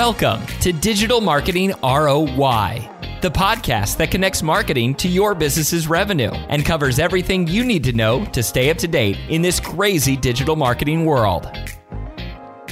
Welcome to Digital Marketing ROI, the podcast that connects marketing to your business's revenue and covers everything you need to know to stay up to date in this crazy digital marketing world.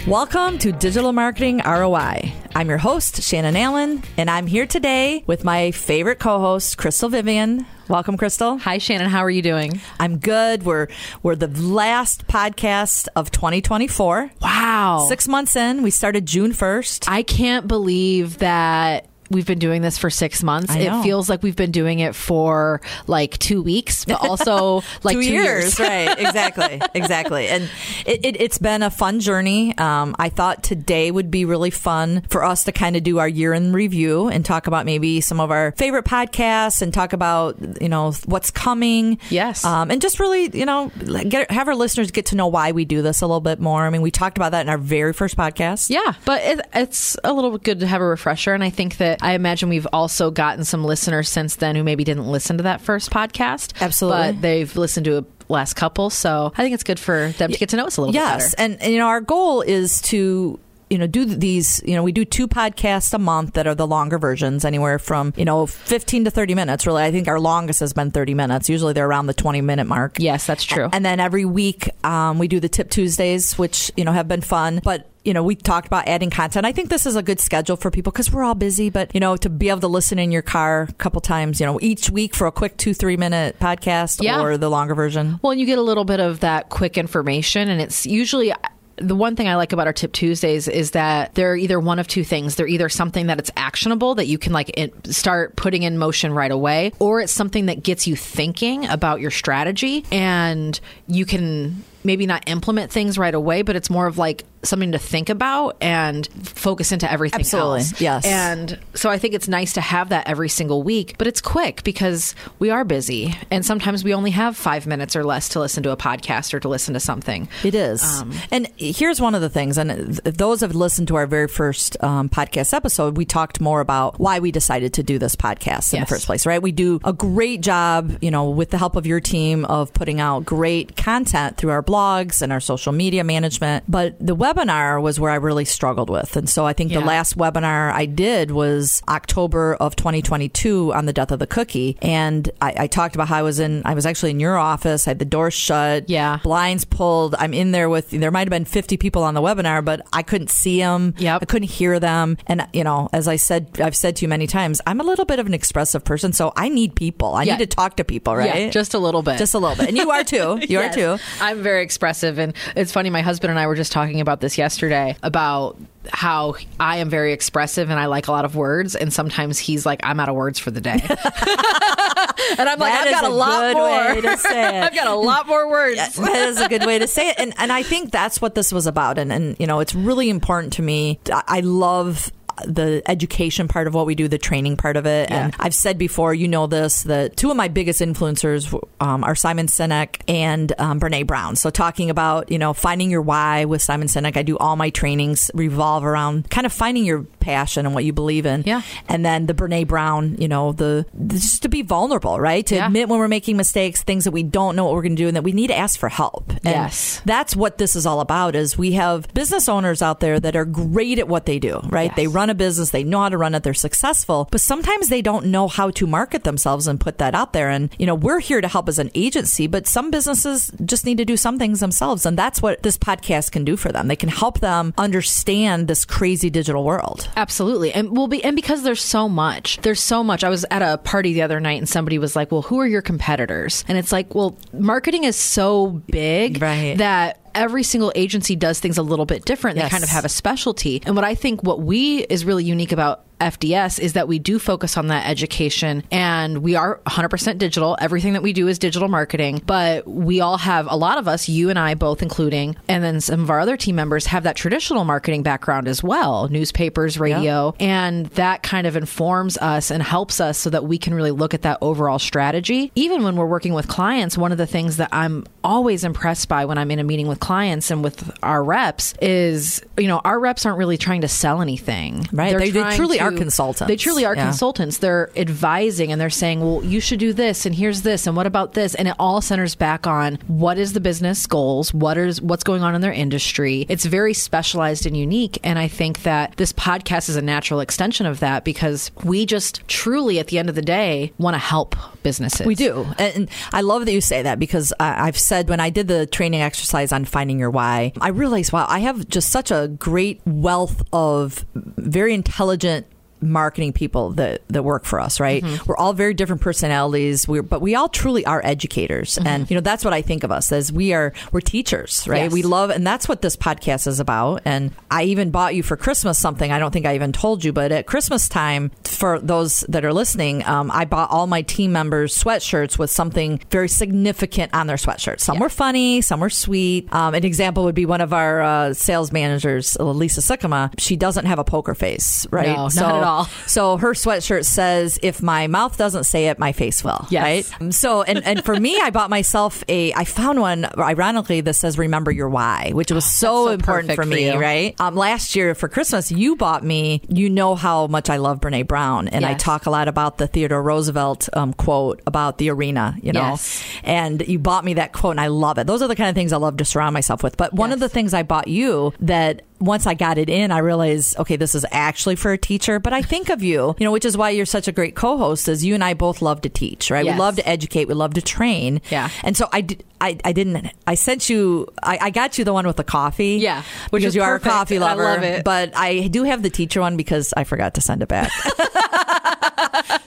Welcome to Digital Marketing ROI. I'm your host, Shannon Allen, and I'm here today with my favorite co host, Krystal Vivian. Welcome, Krystal. Hi, Shannon. How are you doing? I'm good. We're we're the last podcast of 2024. Wow. Six months in. We started June 1st. I can't believe that we've been doing this for six months. It feels like we've been doing it for like two weeks, but also like two, years. right? Exactly, exactly. And it, it, it's been a fun journey. Um, I thought today would be really fun for us to kind of do our year in review and talk about maybe some of our favorite podcasts and talk about you know what's coming. Yes. um, and just really you know get have our listeners get to know why we do this a little bit more. I mean, we talked about that in our very first podcast. Yeah, but it, it's a little good to have a refresher. And I think that I imagine we've also gotten some listeners since then who maybe didn't listen to that first podcast. Absolutely. But they've listened to a last couple. So I think it's good for them to get to know us a little yes, bit better. and, and you know our goal is to you know do these you know we do two podcasts a month that are the longer versions anywhere from you know 15 to 30 minutes really i think our longest has been 30 minutes usually they're around the 20 minute mark Yes, that's true. and then every week um, we do the tip tuesdays which you know have been fun but you know, we talked about adding content. I think this is a good schedule for people because we're all busy, but you know, to be able to listen in your car a couple times, you know, each week for a quick two, three minute podcast Yeah. or the longer version. Well, and you get a little bit of that quick information, and it's usually uh, the one thing I like about our Tip Tuesdays is that they're either one of two things. They're either something that it's actionable that you can like start putting in motion right away, or it's something that gets you thinking about your strategy and you can maybe not implement things right away, but it's more of like something to think about and focus into everything Absolutely. else. Yes. And so I think it's nice to have that every single week, but it's quick because we are busy and sometimes we only have five minutes or less to listen to a podcast or to listen to something. It is. Um, and here's one of the things, and those have listened to our very first um, podcast episode, we talked more about why we decided to do this podcast in the first place, right? We do a great job, you know, with the help of your team of putting out great content through our blogs and our social media management. But the webinar was where I really struggled with. And so I think the last webinar I did was October of 2022 on the death of the cookie. And I, I talked about how I was in, I was actually in your office, I had the door shut Yeah. blinds pulled. I'm in there with there might have been 50 people on the webinar, but I couldn't see them. Yep. I couldn't hear them. And you know, as I said, I've said to you many times, I'm a little bit of an expressive person, so I need people. I Yeah. need to talk to people, right? Yeah, just a little bit. just a little bit. And you are too. You Yes. are too. I'm very expressive, and it's funny. My husband and I were just talking about this yesterday about how I am very expressive and I like a lot of words, and sometimes he's like, "I'm out of words for the day," and I'm like, "I've got a, a lot more. way to say it. I've got a lot more words." that is a good way to say it. And and I think that's what this was about. And and you know, it's really important to me. I I love the education part of what we do, the training part of it. And I've said before, you know this, that two of my biggest influencers um, are Simon Sinek and um, Brene Brown. So talking about, you know, finding your why with Simon Sinek, I do all my trainings revolve around kind of finding your passion and what you believe in. Yeah. And then the Brene Brown, you know, the, the just to be vulnerable, right? To Yeah. admit when we're making mistakes, things that we don't know what we're going to do, and that we need to ask for help. And Yes. that's what this is all about. Is we have business owners out there that are great at what they do, right? Yes. They run a business, they know how to run it, they're successful, but sometimes they don't know how to market themselves and put that out there. And you know, we're here to help as an agency, but some businesses just need to do some things themselves, and that's what this podcast can do for them. They can help them understand this crazy digital world. Absolutely. And will be and because there's so much. There's so much. I was at a party the other night and somebody was like, "Well, who are your competitors?" And it's like, "Well, marketing is so big Right. that every single agency does things a little bit different. Yes. They kind of have a specialty. And what I think what we is really unique about FDS is that we do focus on that education and we are 100% digital. Everything that we do is digital marketing, but we all have a lot of us, you and I both including, and then some of our other team members have that traditional marketing background as well, newspapers, radio, and that kind of informs us and helps us so that we can really look at that overall strategy. Even when we're working with clients, one of the things that I'm always impressed by when I'm in a meeting with clients and with our reps is, you know, our reps aren't really trying to sell anything. Right. They- they truly to- are consultants. They truly are Yeah. consultants. They're advising and they're saying, well, you should do this and here's this and what about this? And it all centers back on what is the business goals? What is what's going on in their industry? It's very specialized and unique. And I think that this podcast is a natural extension of that because we just truly, at the end of the day, want to help businesses. We do. And I love that you say that because I've said when I did the training exercise on finding your why, I realized, wow, I have just such a great wealth of very intelligent marketing people that that work for us right? Mm-hmm. We're all very different personalities. We're but we all truly are educators. Mm-hmm. And you know that's what i think of us as. We are we're teachers right? Yes. we love and that's what this podcast is about. And i even bought you for christmas something. I don't think i even told you but at christmas time for those that are listening um, i bought all my team members sweatshirts with something very significant on their sweatshirts some Yeah. were funny some were sweet um, an example would be one of our uh, sales managers uh, lisa Sycama. she doesn't have a poker face right No, not at all. so her sweatshirt says if my mouth doesn't say it my face will Yes. right Um, so and, and for me i bought myself a i found one ironically that says remember your why which was so, so important for for me you. right um, last year for christmas you bought me you know how much i love brene brown and i talk a lot about the theodore roosevelt um, quote about the arena you know? Yes. and you bought me that quote and i love it. Those are the kind of things i love to surround myself with. But one of the things i bought you that once I got it in, I realized, okay, this is actually for a teacher. But I think of you, you know, which is why you're such a great co-host. Is you and I both love to teach, right? Yes. We love to educate. We love to train. Yeah. And so I did. I, I didn't. I sent you. I, I got you the one with the coffee. Yeah, which is you are a coffee and I love it. But I do have the teacher one because I forgot to send it back.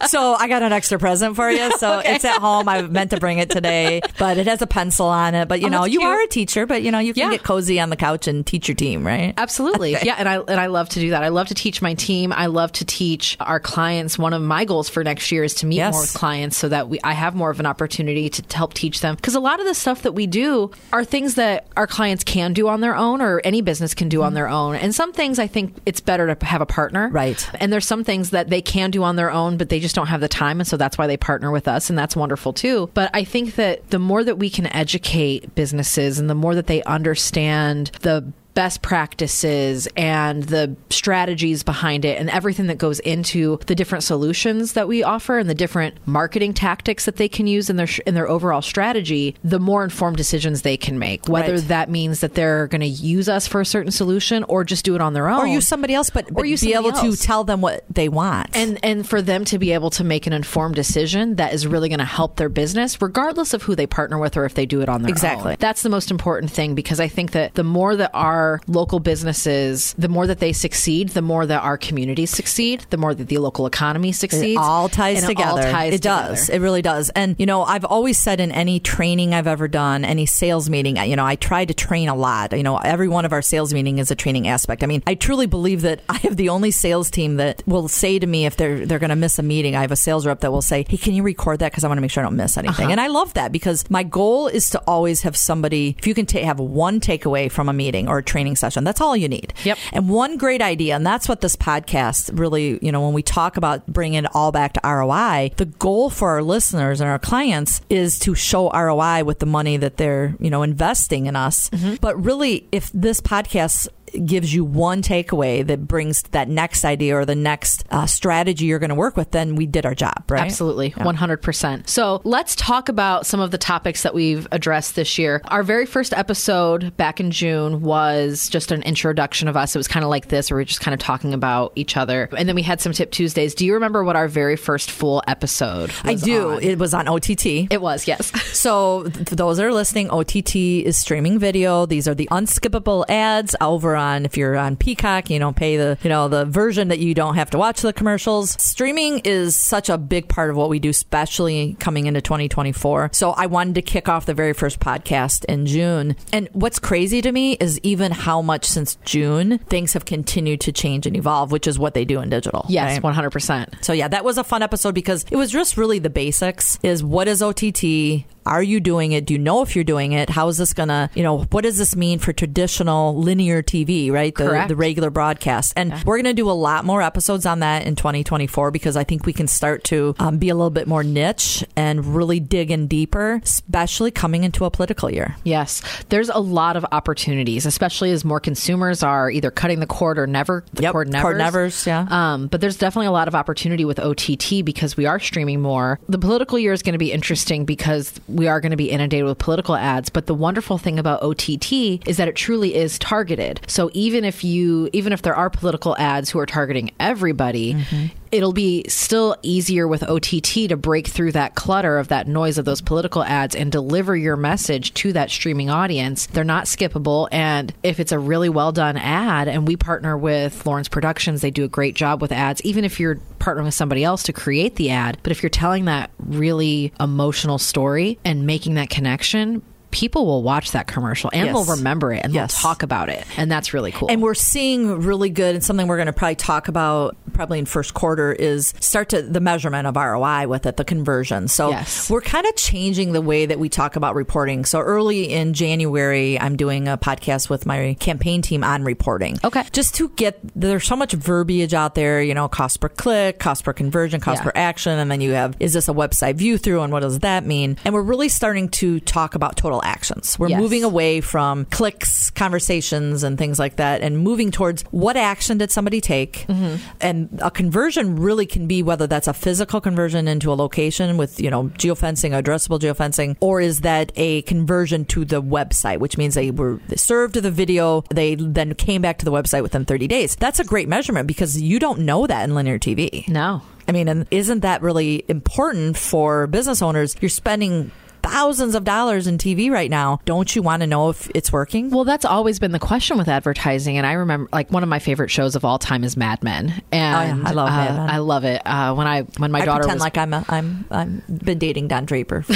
so I got an extra present for you. So Okay. it's at home. I meant to bring it today, but it has a pencil on it. But you Oh, know, you cute. are a teacher, but you know, you can Yeah. get cozy on the couch and teach your team, right? Absolutely. Yeah, and I and I love to do that. I love to teach my team. I love to teach our clients. One of my goals for next year is to meet Yes. more clients so that we I have more of an opportunity to, to help teach them because a lot of the stuff that we do are things that our clients can do on their own or any business can do on mm-hmm. their own. And some things I think it's better to have a partner. Right. And there's some things that they can do on their own but they just don't have the time and so that's why they partner with us and that's wonderful too. But I think that the more that we can educate businesses and the more that they understand the best practices and the strategies behind it and everything that goes into the different solutions that we offer and the different marketing tactics that they can use in their in their overall strategy the more informed decisions they can make whether Right. that means that they're going to use us for a certain solution or just do it on their own Or use somebody else, but, but use be able somebody to tell them what they want. and and for them to be able to make an informed decision that is really going to help their business regardless of who they partner with or if they do it on their own. Exactly. That's the most important thing because I think that the more that our local businesses the more that they succeed, the more that our communities succeed, the more that the local economy succeeds. It all ties together. It, all ties it does. It really does. And you know, I've always said in any training I've ever done, any sales meeting, you know, I try to train a lot. You know, every one of our sales meeting is a training aspect. I mean, I truly believe that I have the only sales team that will say to me if they're they're going to miss a meeting. I have a sales rep that will say, "Hey, can you record that because I want to make sure I don't miss anything." Uh-huh. And I love that because my goal is to always have somebody. If you can ta- have one takeaway from a meeting or a training session, that's all you need. Yep. And one great idea, and that's what this podcast really, you know, when we talk about bringing it all back to ROI, the goal for our listeners and our clients is to show ROI with the money that they're, you know, investing in us. Mm-hmm. But really, if this podcast gives you one takeaway that brings that next idea or the next uh, strategy you're going to work with, then we did our job, right? Absolutely, Yeah. 100%. So let's talk about some of the topics that we've addressed this year. Our very first episode back in June was just an introduction of us. It was kind of like this, where we were just kind of talking about each other. And then we had some Tip Tuesdays. Do you remember what our very first full episode I do. on? It was on OTT. It was, yes. So, th- those that are listening, OTT is streaming video. These are the unskippable ads over on if you're on Peacock, you don't pay the you know the version that you don't have to watch the commercials. Streaming is such a big part of what we do, especially coming into 2024. So, I wanted to kick off the very first podcast in June. And what's crazy to me is even how much since June things have continued to change and evolve, which is what they do in digital. Yes, right? 100%. So yeah, that was a fun episode because it was just really the basics is what is OTT? Are you doing it? Do you know if you're doing it? How is this going to, you know, what does this mean for traditional linear TV, right? The, Correct. the regular broadcast. And we're going to do a lot more episodes on that in 2024 because I think we can start to um, be a little bit more niche and really dig in deeper, especially coming into a political year. Yes, there's a lot of opportunities, especially as more consumers are either cutting the cord or never the Yep, cord nevers. cord nevers, yeah. Um, but there's definitely a lot of opportunity with OTT because we are streaming more. The political year is going to be interesting because we are going to be inundated with political ads. But the wonderful thing about OTT is that it truly is targeted. So even if you, even if there are political ads who are targeting everybody. Mm-hmm. It'll be still easier with OTT to break through that clutter of that noise of those political ads and deliver your message to that streaming audience. They're not skippable. And if it's a really well done ad, and we partner with Lawrence Productions, they do a great job with ads, even if you're partnering with somebody else to create the ad. But if you're telling that really emotional story and making that connection, people will watch that commercial and Yes. they'll remember it and Yes. they'll talk about it. And that's really cool. And we're seeing really good, and something we're going to probably talk about probably in first quarter is start to the measurement of ROI with it, the conversion. So Yes. we're kind of changing the way that we talk about reporting. So early in January, I'm doing a podcast with my campaign team on reporting. Okay. Just to get, there's so much verbiage out there, you know, cost per click, cost per conversion, cost Yeah. per action. And then you have, is this a website view through and what does that mean? And we're really starting to talk about total actions. We're Yes. moving away from clicks, conversations, and things like that, and moving towards what action did somebody take. Mm-hmm. And a conversion really can be whether that's a physical conversion into a location with, you know, geofencing, addressable geofencing, or is that a conversion to the website, which means they were served the video, they then came back to the website within 30 days. That's a great measurement because you don't know that in linear TV. no. I mean, and isn't that really important for business owners? You're spending thousands of dollars in TV right now. Don't you want to know if it's working? Well, that's always been the question with advertising, and I remember like one of my favorite shows of all time is Mad Men, and Oh, I love uh, Mad Men. I love it. Uh, when I when my I daughter pretend was like I'm a, I'm I'm been dating Don Draper.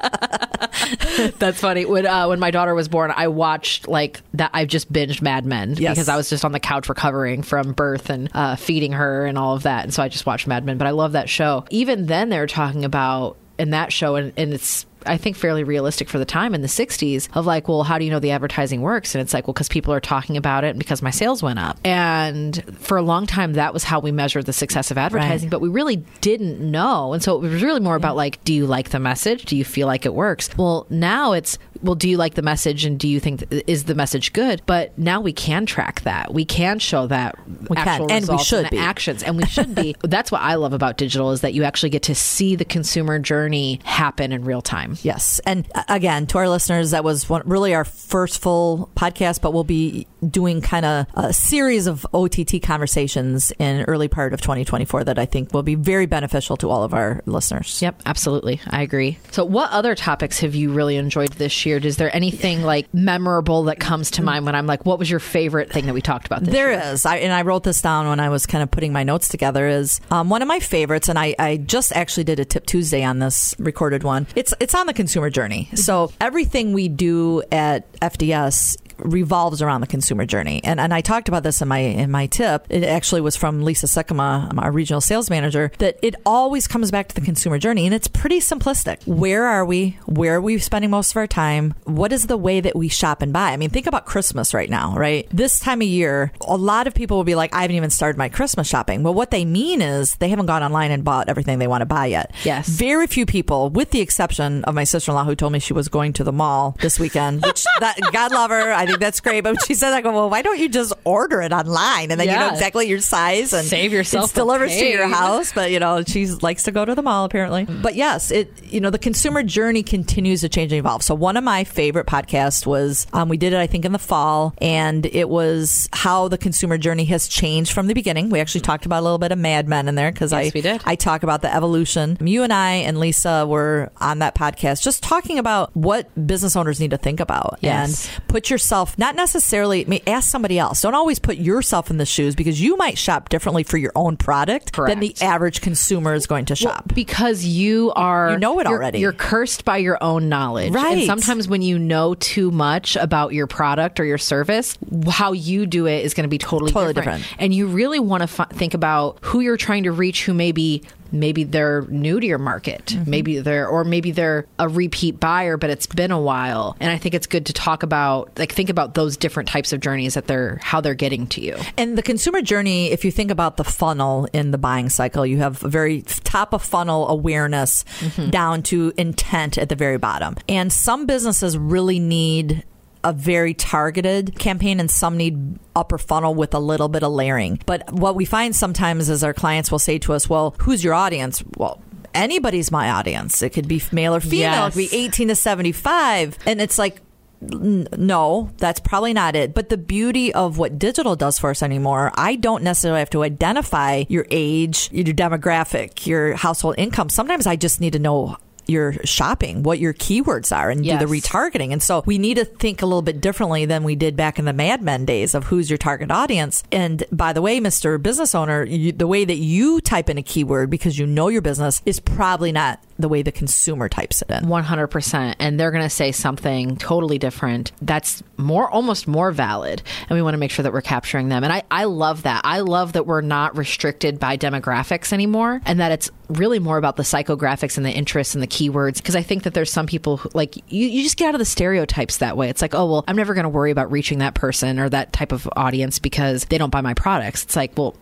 That's funny. When uh, when my daughter was born, I watched like that. I've just binged Mad Men Yes. because I was just on the couch recovering from birth and uh, feeding her and all of that, and so I just watched Mad Men. But I love that show. Even then, they were talking about in that show, and, and it's. I think fairly realistic for the time in the 60s of like, well, how do you know the advertising works? And it's like, well, because people are talking about it and because my sales went up. And for a long time, that was how we measured the success of advertising, Right. but we really didn't know. And so it was really more about like, do you like the message? Do you feel like it works? Well, now it's, well, do you like the message and do you think th- is the message good? But now we can track that. We can show that We can, actual and we should the be. actions, and we should be. That's what I love about digital is that you actually get to see the consumer journey happen in real time. Yes. And uh, again, to our listeners, that was one, really our first full podcast, but we'll be doing kind of a series of OTT conversations in early part of 2024 that I think will be very beneficial to all of our listeners. Yep, absolutely. I agree. So, what other topics have you really enjoyed this year? Is there anything like memorable that comes to mind when I'm like, what was your favorite thing that we talked about this There year? is, I, and I wrote this down when I was kind of putting my notes together. Is um, one of my favorites, and I, I just actually did a Tip Tuesday on this recorded one. It's it's on the consumer journey. So everything we do at FDS revolves around the consumer journey. And and I talked about this in my in my tip. It actually was from Lisa Sycama, our regional sales manager, that it always comes back to the consumer journey and it's pretty simplistic. Where are we? Where are we spending most of our time? What is the way that we shop and buy? I mean, think about Christmas right now, right? This time of year, a lot of people will be like, I haven't even started my Christmas shopping. Well, what they mean is they haven't gone online and bought everything they want to buy yet. Yes. Very few people, with the exception of my sister in law who told me she was going to the mall this weekend, which that God love her. I think that's great. But she said, I go, well, why don't you just order it online and then you know exactly your size and Save yourself it's the delivers to your house. But you know, she likes to go to the mall apparently. But yes, it you know the consumer journey continues to change and evolve. So one of my favorite podcasts was um, we did it I think in the fall, and it was how the consumer journey has changed from the beginning. We actually talked about a little bit of Mad Men in there because Yes, I. I talk about the evolution. You and I and Lisa were on that podcast just talking about what business owners need to think about Yes. and put yourself not necessarily I mean, ask somebody else. Don't always put yourself in the shoes because you might shop differently for your own product than the average consumer is going to shop. because you are You know it you're- already. You're cursed by your own knowledge. Right. And sometimes when you know too much about your product or your service, how you do it is going to be totally, Totally different. different. And you really want to f- think about who you're trying to reach who maybe maybe they're new to your market. Mm-hmm. Maybe they're, or maybe they're a repeat buyer, but it's been a while. And I think it's good to talk about, like, think about those different types of journeys that they're, how they're getting to you. And the consumer journey, if you think about the funnel in the buying cycle, you have a very top of funnel awareness down to intent at the very bottom. And some businesses really need a very targeted campaign and some need upper funnel with a little bit of layering. But what we find sometimes is our clients will say to us, well, who's your audience? Well, anybody's my audience. It could be male or female. Yes. It could be 18 to 75. And it's like, no, that's probably not it. But the beauty of what digital does for us anymore, I don't necessarily have to identify your age, your demographic, your household income. Sometimes I just need to know your shopping, what your keywords are, and Yes. do the retargeting. And so we need to think a little bit differently than we did back in the Mad Men days of who's your target audience. And by the way, Mr. Business Owner, you, the way that you type in a keyword because you know your business is probably not the way the consumer types it in. 100% and they're going to say something totally different that's more almost more valid and we want to make sure that we're capturing them and I, I love that i love that we're not restricted by demographics anymore and that it's really more about the psychographics and the interests and the keywords because i think that there's some people who like you, you just get out of the stereotypes that way. It's like oh well i'm never going to worry about reaching that person or that type of audience because they don't buy my products. It's like well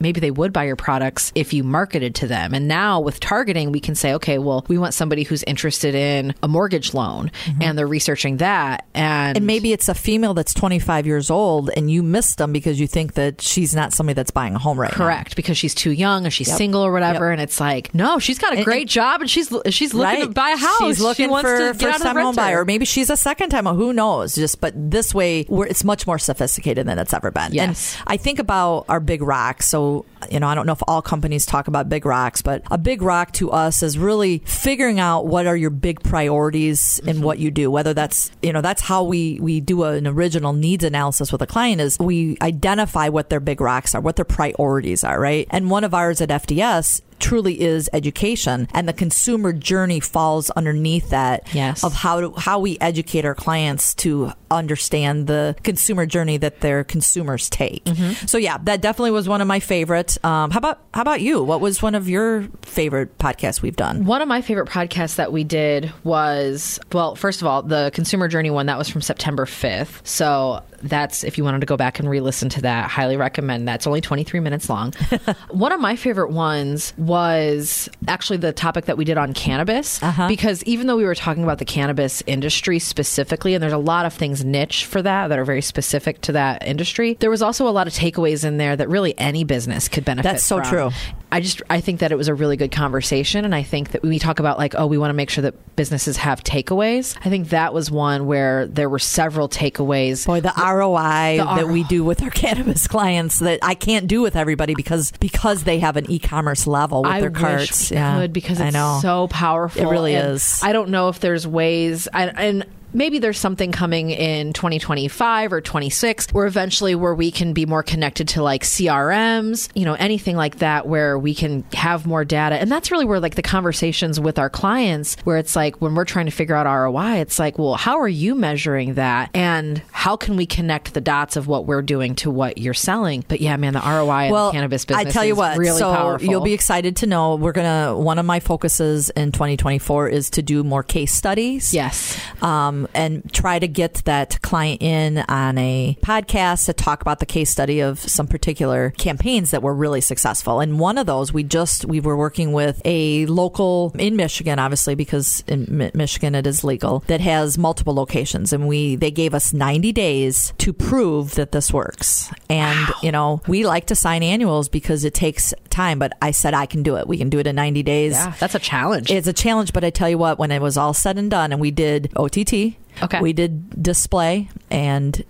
maybe they would buy your products if you marketed to them. And now with targeting, we can say, okay, well, we want somebody who's interested in a mortgage loan mm-hmm. and they're researching that. And, And maybe it's a female that's 25 years old and you missed them because you think that she's not somebody that's buying a home right now. correct because she's too young or she's Yep. single or whatever. Yep. And it's like, no, she's got a And- great and- job and she's she's looking to buy a house. She's looking she for to get out first time home buyer. Maybe she's a second time. Who knows? Just but this way, we're, it's much more sophisticated than it's ever been. Yes. And I think about our big rock. So you know, I don't know if all companies talk about big rocks, but a big rock to us is really figuring out what are your big priorities in what you do. Whether that's you know that's how we we do an original needs analysis with a client is we identify what their big rocks are, what their priorities are, right? And one of ours at FDS truly is education and the consumer journey falls underneath that Yes. of how to, how we educate our clients to understand the consumer journey that their consumers take. So yeah, that definitely was one of my favorites. Um, how about how about you? What was one of your favorite podcasts we've done? One of my favorite podcasts that we did was, well, first of all, the consumer journey one that was from September 5th. So that's, if you wanted to go back and re listen to that, highly recommend that. It's only 23 minutes long. one of my favorite ones was actually the topic that we did on cannabis. Uh-huh. Because even though we were talking about the cannabis industry specifically, and there's a lot of things niche for that that are very specific to that industry, there was also a lot of takeaways in there that really any business could benefit from. That's so from. true. I just I think that it was a really good conversation, and I think that when we talk about like, oh, we want to make sure that businesses have takeaways. I think that was one where there were several takeaways. Boy, the ROI The that we do with our cannabis clients that I can't do with everybody because because they have an e-commerce level with I their carts. could because it's I know. so powerful. It really And is. I don't know if there's ways, I, and maybe there's something coming in 2025 or 26 or eventually where we can be more connected to like CRMs, you know, anything like that where we can have more data. And that's really where like the conversations with our clients where it's like when we're trying to figure out ROI, it's like, well, how are you measuring that and how can we connect the dots of what we're doing to what you're selling? But yeah, man, the ROI in the cannabis business I tell you is what, really so powerful. you'll be excited to know we're gonna. One of my focuses in 2024 is to do more case studies. Yes. Um, Um, and try to get that client in on a podcast to talk about the case study of some particular campaigns that were really successful. And one of those, we just we were working with a local in Michigan, obviously because in Michigan it is legal that has multiple locations, and we they gave us 90 days to prove that this works. And you know we like to sign annuals because it takes time, but I said I can do it. We can do it in 90 days. Yeah, that's a challenge. It's a challenge, but I tell you what, when it was all said and done, and we did OTT, Okay. we did display, and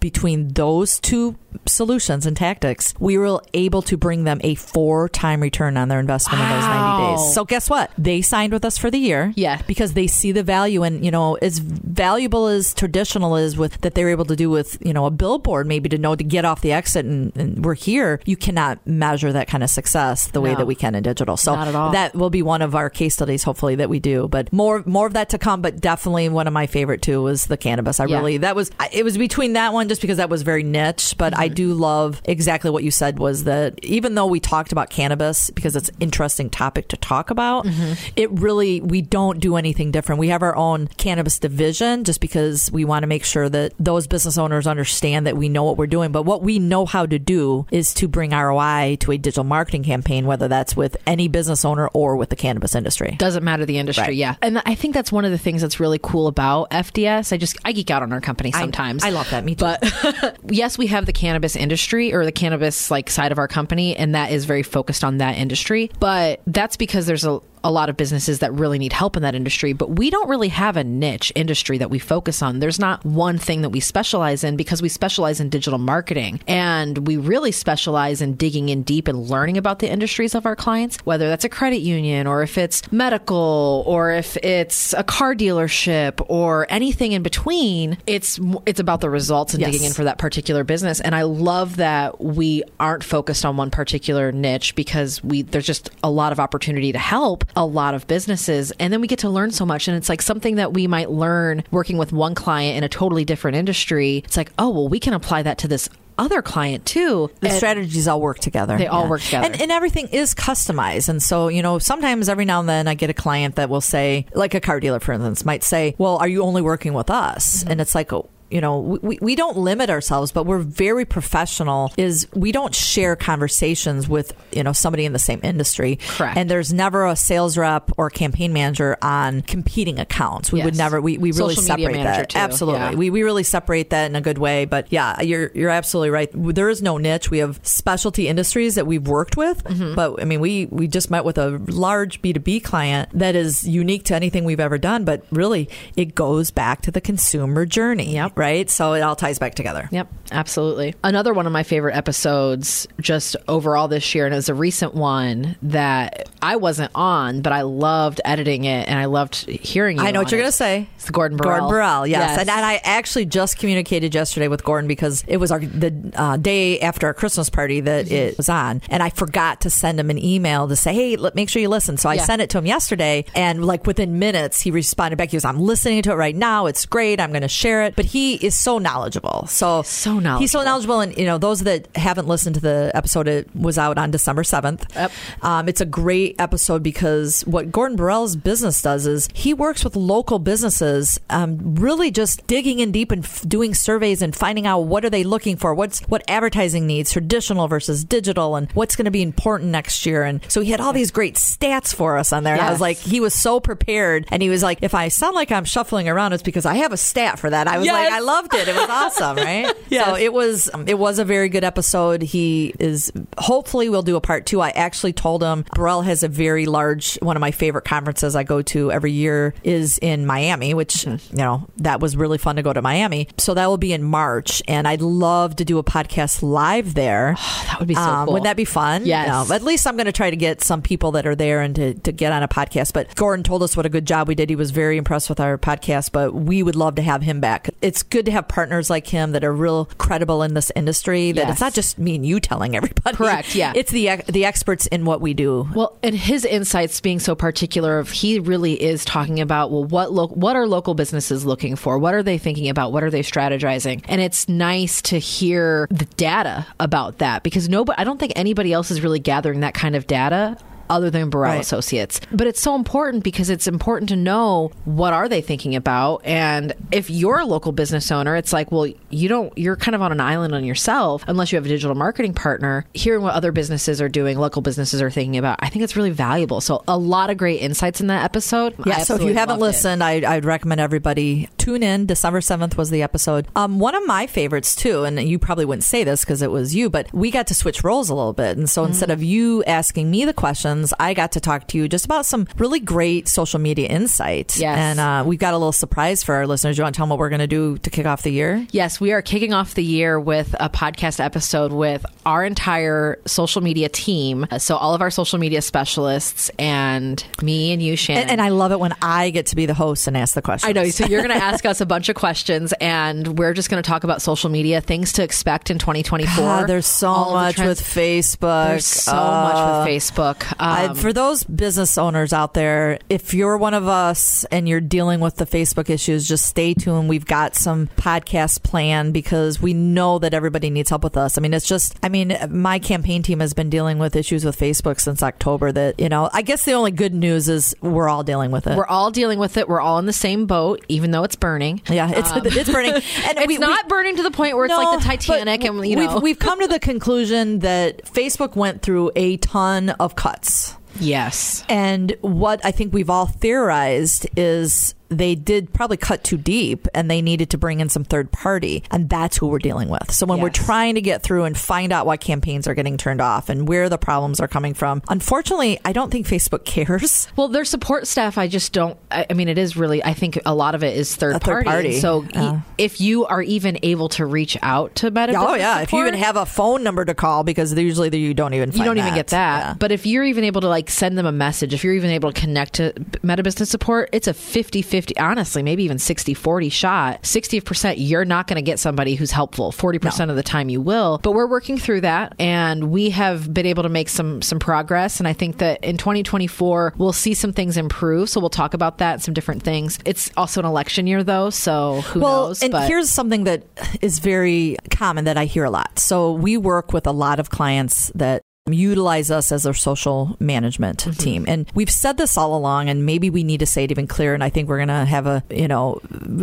between those two solutions and tactics, we were able to bring them a four time return on their investment in those 90 days. So guess what? They signed with us for the year. Yeah. Because they see the value and, you know, as valuable as traditional is with that they're able to do with, you know, a billboard, maybe to know to get off the exit and, and we're here, you cannot measure that kind of success the way that we can in digital. So Not at all. that will be one of our case studies, hopefully, that we do. But more more of that to come. But definitely one of my favorite too was the cannabis. I Yeah. really that was it was between that one just because that was very niche. But I do love exactly what you said was that even though we talked about cannabis because it's an interesting topic to talk about, mm-hmm. it really, we don't do anything different. We have our own cannabis division just because we want to make sure that those business owners understand that we know what we're doing. But what we know how to do is to bring ROI to a digital marketing campaign, whether that's with any business owner or with the cannabis industry. Doesn't matter the industry, Right. yeah. And I think that's one of the things that's really cool about FDS. I just I geek out on our company I- sometimes. I, love that. Me too. But yes, we have the cannabis industry or the cannabis like side of our company, and that is very focused on that industry. But that's because there's a a lot of businesses that really need help in that industry, but we don't really have a niche industry that we focus on. There's not one thing that we specialize in because we specialize in digital marketing and we really specialize in digging in deep and learning about the industries of our clients, whether that's a credit union or if it's medical or if it's a car dealership or anything in between. It's it's about the results and Yes. digging in for that particular business. And I love that we aren't focused on one particular niche because we there's just a lot of opportunity to help a lot of businesses and then we get to learn so much and it's like something that we might learn working with one client in a totally different industry. It's like, "Oh, well, we can apply that to this other client too." the And- strategies all work together. They all work together. And, and everything is customized. And so, you know, sometimes every now and then I get a client that will say, like a car dealer, for instance, might say, Well, are you only working with us? Mm-hmm. And it's like, you know, we, we don't limit ourselves, but we're very professional. Is we don't share conversations with you know somebody in the same industry. Correct. And there's never a sales rep or campaign manager on competing accounts. We would never. We, we really Social separate that. too. Absolutely. Yeah. We we really separate that in a good way. But yeah, you're you're absolutely right. There is no niche. We have specialty industries that we've worked with, Mm-hmm. but I mean, we we just met with a large B two B client that is unique to anything we've ever done. But really, it goes back to the consumer journey. Yep. Right. So it all ties back together. Yep, absolutely. Another one of my favorite episodes just overall this year, and it was a recent one that I wasn't on, but I loved editing it and I loved hearing you. I know what you're going to say. It's the Gordon Borrell. Gordon Borrell, yes. Yes. And, and I actually just communicated yesterday with Gordon because it was our the uh, day after our Christmas party that Mm-hmm. it was on, and I forgot to send him an email to say, "Hey, let, make sure you listen." So I Yeah. sent it to him yesterday, and like within minutes, he responded back. He was, "I'm listening to it right now. It's great. I'm going to share it." But he is so knowledgeable. So So knowledgeable. He's so knowledgeable. and you know those that haven't listened to the episode, it was out on December seventh. Yep. Um, it's a great episode because what Gordon Borrell's business does is he works with local businesses, um, really just digging in deep and f- doing surveys and finding out what are they looking for, what's what advertising needs, traditional versus digital, and what's going to be important next year. And so he had all these great stats for us on there. And I was like, he was so prepared, and he was like, if I sound like I'm shuffling around, it's because I have a stat for that. I was like, Yes. I loved it. It was awesome, right? Yes. So it was um, it was a very good episode. He is hopefully we'll do a part two. I actually told him Borrell has a very large one of my favorite conferences I go to every year is in Miami, which you know that was really fun to go to Miami. So that will be in March, and I'd love to do a podcast live there. That would be so Um, cool. Wouldn't that be fun? Yes. No, at least I'm going to try to get some people that are there and to, to get on a podcast. But Gordon told us what a good job we did. He was very impressed with our podcast, but we would love to have him back. It's good to have partners like him that are real credible in this industry. That Yes. it's not just me and you telling everybody. Correct, yeah. It's the the experts in what we do. Well, and his insights being so particular of he really is talking about well what lo- what are local businesses looking for? What are they thinking about? What are they strategizing? And it's nice to hear the data about that because nobody I don't think anybody else is really gathering that kind of data other than Borrell Right. Associates. But it's so important because it's important to know what are they thinking about and if you're a local business owner, it's like, well, you don't you're kind of on an island on yourself unless you have a digital marketing partner. Hearing what other businesses are doing, local businesses are thinking about, I think it's really valuable. So a lot of great insights in that episode. Yeah, so if you haven't it. listened, I, I'd recommend everybody tune in. December 7th was the episode. Um, one of my favorites, too, and you probably wouldn't say this because it was you, but we got to switch roles a little bit. And so Mm-hmm. instead of you asking me the questions, I got to talk to you just about some really great social media insight. Yes. And uh, we've got a little surprise for our listeners. You want to tell them what we're going to do to kick off the year? Yes, we are kicking off the year with a podcast episode with our entire social media team. So all of our social media specialists and me and you, Shannon. And, and I love it when I get to be the host and ask the questions. I know. So you're going to ask us a bunch of questions, and we're just going to talk about social media things to expect in 2024. God, there's so All of the much with Facebook. There's so Uh, much with Facebook. Um, for those business owners out there, if you're one of us and you're dealing with the Facebook issues, just stay tuned. We've got some podcasts planned plan because we know that everybody needs help with us. I mean, it's just, I mean, my campaign team has been dealing with issues with Facebook since October that, you know, I guess the only good news is we're all dealing with it. We're all dealing with it. We're all in the same boat, even though it's burning. yeah, it's, Um, it's burning. And it's we- we- not burning to the point where it's like the Titanic, and you know, we've, we've come to the conclusion that Facebook went through a ton of cuts. Yes, And what I think we've all theorized is they did probably cut too deep and they needed to bring in some third party. And that's who we're dealing with. So when we're trying to get through and find out why campaigns are getting turned off and where the problems are coming from, unfortunately, I don't think Facebook cares. Well, their support staff, I just don't. I, mean, it is really. I think a lot of it is third, third party. party, So, e- if you are even able to reach out to Meta, Oh, yeah. If you even have a phone number to call, because usually you don't even you don't even get that. Yeah. But if you're even able to like send them a message, if you're even able to connect to Meta Business Support, it's a 50-50, honestly, maybe even 60-40 shot. 60% you're not going to get somebody who's helpful. 40% of the time you will. But we're working through that and we have been able to make some some progress and I think that in 2024 we'll see some things improve. So we'll talk about that, some different things. It's also an election year though, so who well, knows? and but here's something that is very common that I hear a lot. So we work with a lot of clients that utilize us as their social management Mm-hmm. team and we've said this all along and maybe we need to say it even clearer and i think we're going to have a you know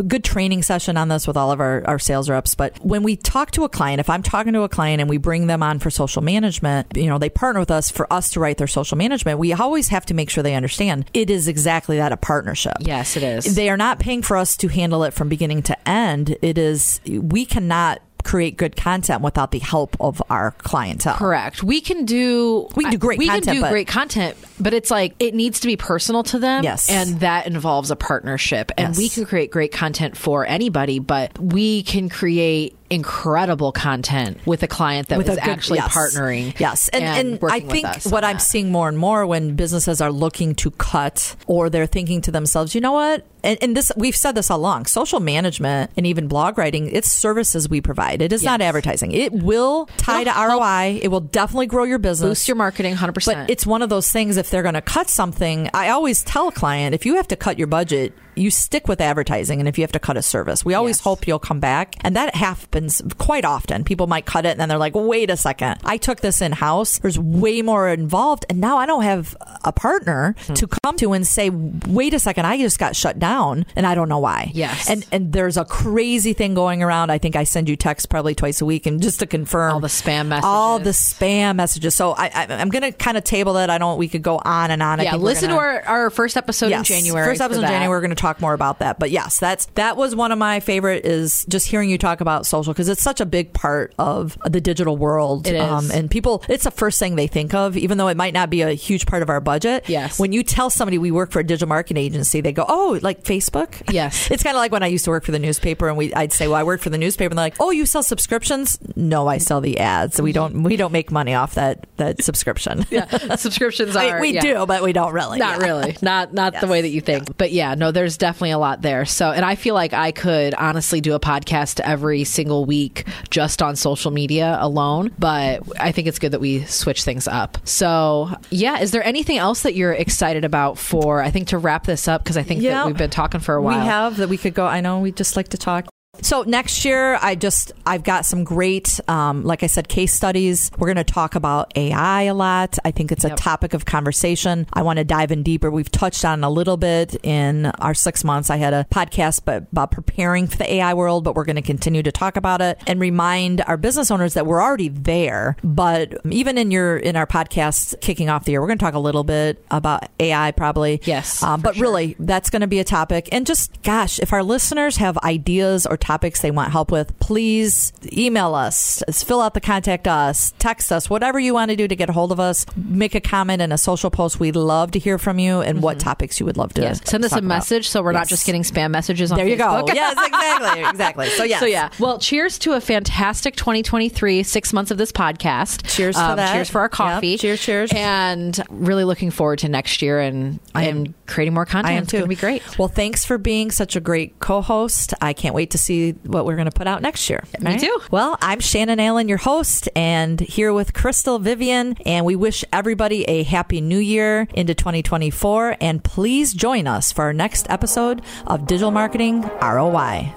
good training session on this with all of our, our sales reps but when we talk to a client if i'm talking to a client and we bring them on for social management you know they partner with us for us to write their social management we always have to make sure they understand it is exactly that a partnership yes, it is. they are not paying for us to handle it from beginning to end. It is we cannot create good content without the help of our clientele. Correct. We can do We can do great We content, can do but- great content, but it's like it needs to be personal to them. Yes. and that involves a partnership. And Yes. we can create great content for anybody, but we can create incredible content with a client that With was good- actually yes. partnering. Yes, and and, I think what I'm that. seeing more and more when businesses are looking to cut or they're thinking to themselves, you know what? And, and this we've said this all along. Social management and even blog writing, it's services we provide. It is not advertising. It will tie It'll to ROI. It will definitely grow your business. boost your marketing 100%. But it's one of those things. If they're going to cut something, I always tell a client if you have to cut your budget, you stick with advertising. And if you have to cut a service, we always Yes. hope you'll come back. And that happens quite often. People might cut it and then they're like, wait a second, I took this in house. There's way more involved. And now I don't have a partner Hmm. to come to and say, wait a second, I just got shut down and I don't know why. Yes. And and there's a crazy thing going around. I think I send you texts probably twice a week and just to confirm All the spam messages. All the spam messages. So I, I I'm going to kind of table that. I don't. We could go on and on. I yeah, listen gonna- to our, our first episode Yes, in January. First episode in. January, we're going to talk more about that. But yes, that's that was one of my favorite. Is just hearing you talk about social because it's such a big part of the digital world. Um, and people, it's the first thing they think of, even though it might not be a huge part of our budget. Yes. When you tell somebody we work for a digital marketing agency, they go, "Oh, like Facebook." Yes. It's kind of like when I used to work for the newspaper, and we I'd say, "Well, I work for the newspaper," and they're like, "Oh, you sell subscriptions?" No, I sell the ads. We don't we don't make money off that that subscription. yeah, subscriptions I- are. we yeah. do, but we don't really. not Yeah. really not not the way that you think but yeah no there's definitely a lot there so and i feel like i could honestly do a podcast every single week just on social media alone but i think it's good that we switch things up so yeah is there anything else that you're excited about for i think to wrap this up because i think Yeah. that we've been talking for a while We have that we could go. I know we just like to talk. So next year, I just I've got some great, um, like I said, case studies. We're going to talk about AI a lot. I think it's a Yep. topic of conversation. I want to dive in deeper. We've touched on a little bit in our six months. I had a podcast but about preparing for the AI world, but we're going to continue to talk about it and remind our business owners that we're already there. But even in your in our podcast kicking off the year, we're going to talk a little bit about AI probably. Yes, um, but sure. really that's going to be a topic. And just, gosh, if our listeners have ideas or topics they want help with, please email us, fill out the contact us, text us, whatever you want to do to get a hold of us. Make a comment in a social post. We'd love to hear from you and what topics you would love to. Mm-hmm. yes send us a about. message so we're not just getting spam messages on There you go. Yes, exactly, exactly. So yeah, So yeah. Well, cheers to a fantastic 2023, six months of this podcast. Um, Cheers that. Cheers for our Yep. coffee. Cheers, cheers. And really looking forward to next year and I am- and creating more content. I am It's too. going to be great. Well, thanks for being such a great co-host. I can't wait to see what we're going to put out next year. Me All too. Well, I'm Shannon Allen, your host, and here with Krystal Vivian, and we wish everybody a happy new year into 2024. And please join us for our next episode of Digital Marketing ROI.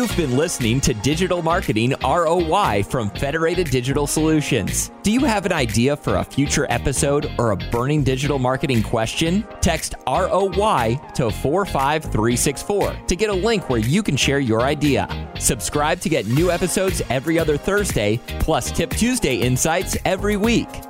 You've been listening to Digital Marketing ROI from Federated Digital Solutions. Do you have an idea for a future episode or a burning digital marketing question? Text ROI to 45364 to get a link where you can share your idea. Subscribe to get new episodes every other Thursday, plus Tip Tuesday insights every week.